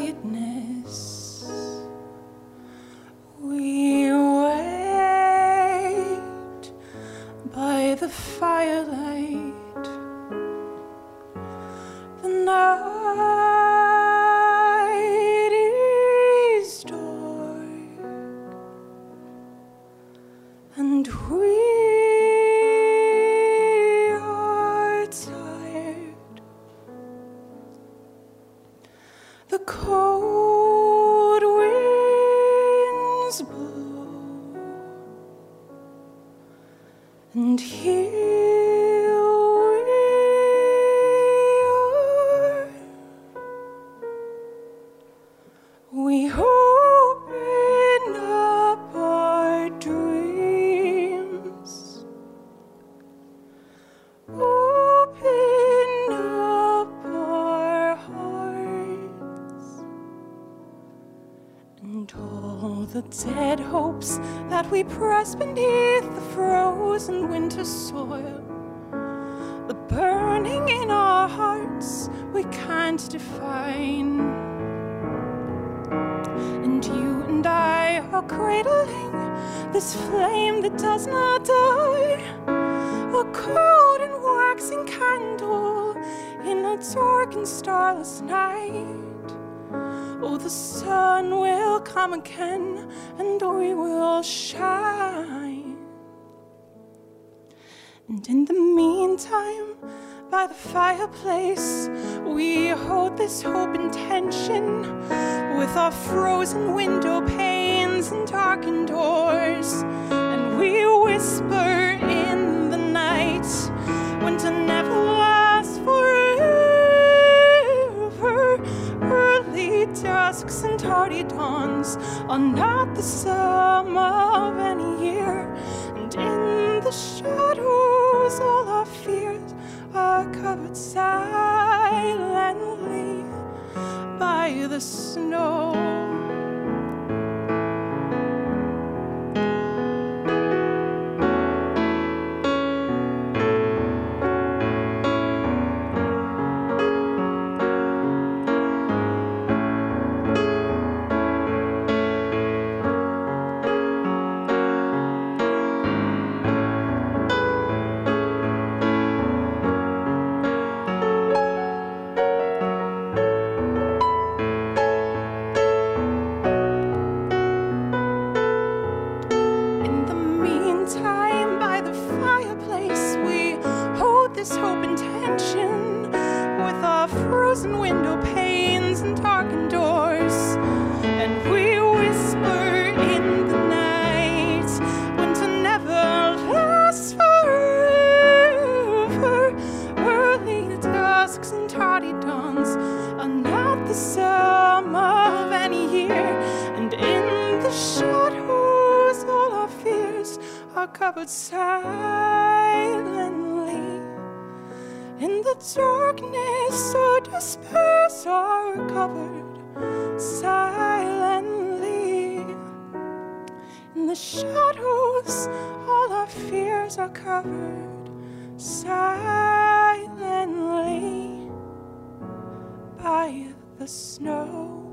quietness here the dead hopes that we press beneath the frozen winter soil. The burning in our hearts we can't define. And you and I are cradling this flame that does not die. A cold and waxing candle in a dark and starless night. Oh, the sun will come again and we will shine. And in the meantime, by the fireplace, we hold this hope in tension with our frozen window panes and darkened doors. Tardy dawns are not the sum of any year. And in the shadows, all our fears are covered silently by the snow. This hope and tension with our frozen window panes and darkened doors. And we whisper in the night, winter never lasts forever. Early dusks and tardy dawns are not the sum of any year. And in the shadows, all our fears are covered silently. In the darkness, our despairs are covered silently. In the shadows, all our fears are covered silently by the snow.